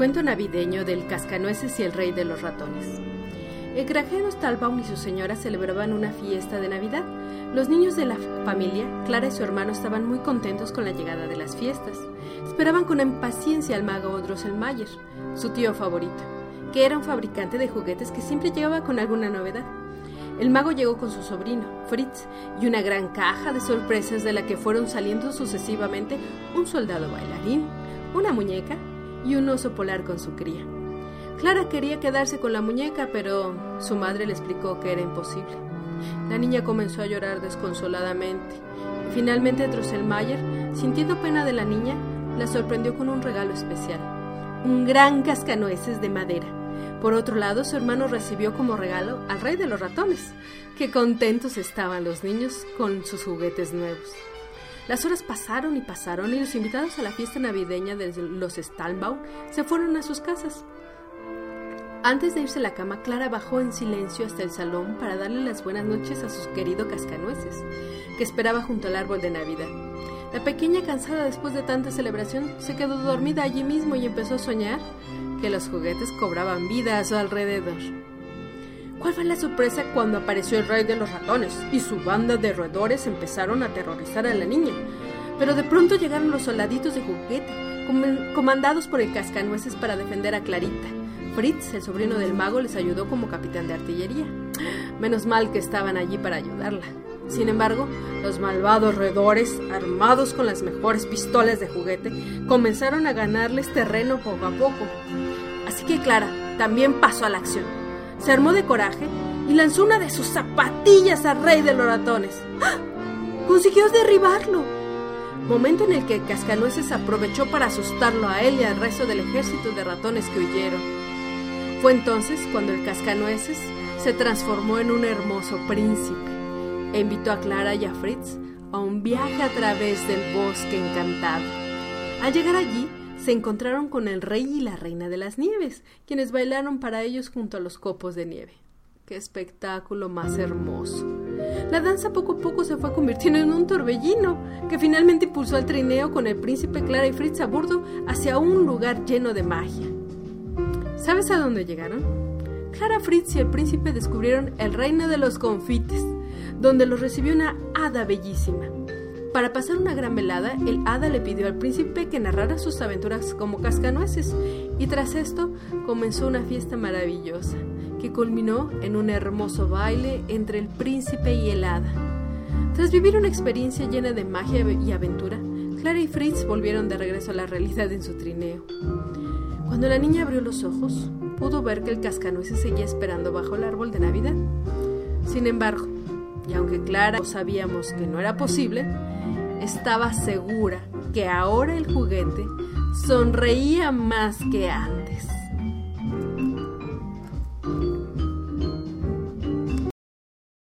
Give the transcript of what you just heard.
Cuento navideño del cascanueces y el rey de los ratones. El granjero Stalbaum y su señora celebraban una fiesta de Navidad. Los niños de la familia, Clara y su hermano, estaban muy contentos con la llegada de las fiestas. Esperaban con impaciencia al mago Drosselmayer, su tío favorito, que era un fabricante de juguetes que siempre llegaba con alguna novedad. El mago llegó con su sobrino, Fritz, y una gran caja de sorpresas de la que fueron saliendo sucesivamente un soldado bailarín, una muñeca y un oso polar con su cría. Clara quería quedarse con la muñeca, pero su madre le explicó que era imposible. La niña comenzó a llorar desconsoladamente. Finalmente Drosselmayer, sintiendo pena de la niña, la sorprendió con un regalo especial, un gran cascanueces de madera. Por otro lado, su hermano recibió como regalo al rey de los ratones. Qué contentos estaban los niños con sus juguetes nuevos. Las horas pasaron y pasaron y los invitados a la fiesta navideña de los Stalbaum se fueron a sus casas. Antes de irse a la cama, Clara bajó en silencio hasta el salón para darle las buenas noches a su querido cascanueces, que esperaba junto al árbol de Navidad. La pequeña, cansada después de tanta celebración, se quedó dormida allí mismo y empezó a soñar que los juguetes cobraban vida a su alrededor. ¿Cuál fue la sorpresa cuando apareció el rey de los ratones y su banda de roedores empezaron a aterrorizar a la niña? Pero de pronto llegaron los soldaditos de juguete, comandados por el cascanueces para defender a Clarita. Fritz, el sobrino del mago, les ayudó como capitán de artillería. Menos mal que estaban allí para ayudarla. Sin embargo, los malvados roedores, armados con las mejores pistolas de juguete, comenzaron a ganarles terreno poco a poco. Así que Clara también pasó a la acción se armó de coraje y lanzó una de sus zapatillas al rey de los ratones. ¡Ah! Consiguió derribarlo. Momento en el que Cascanueces aprovechó para asustarlo a él y al resto del ejército de ratones que huyeron. Fue entonces cuando el Cascanueces se transformó en un hermoso príncipe e invitó a Clara y a Fritz a un viaje a través del bosque encantado. Al llegar allí, se encontraron con el rey y la reina de las nieves, quienes bailaron para ellos junto a los copos de nieve. ¡Qué espectáculo más hermoso! La danza poco a poco se fue convirtiendo en un torbellino, que finalmente impulsó al trineo con el príncipe Clara y Fritz a bordo hacia un lugar lleno de magia. ¿Sabes a dónde llegaron? Clara, Fritz y el príncipe descubrieron el reino de los confites, donde los recibió una hada bellísima. Para pasar una gran velada, el hada le pidió al príncipe que narrara sus aventuras como cascanueces, y tras esto comenzó una fiesta maravillosa, que culminó en un hermoso baile entre el príncipe y el hada. Tras vivir una experiencia llena de magia y aventura, Clara y Fritz volvieron de regreso a la realidad en su trineo. Cuando la niña abrió los ojos, pudo ver que el cascanueces seguía esperando bajo el árbol de Navidad. Sin embargo, y aunque Clara sabíamos que no era posible, estaba segura que ahora el juguete sonreía más que antes.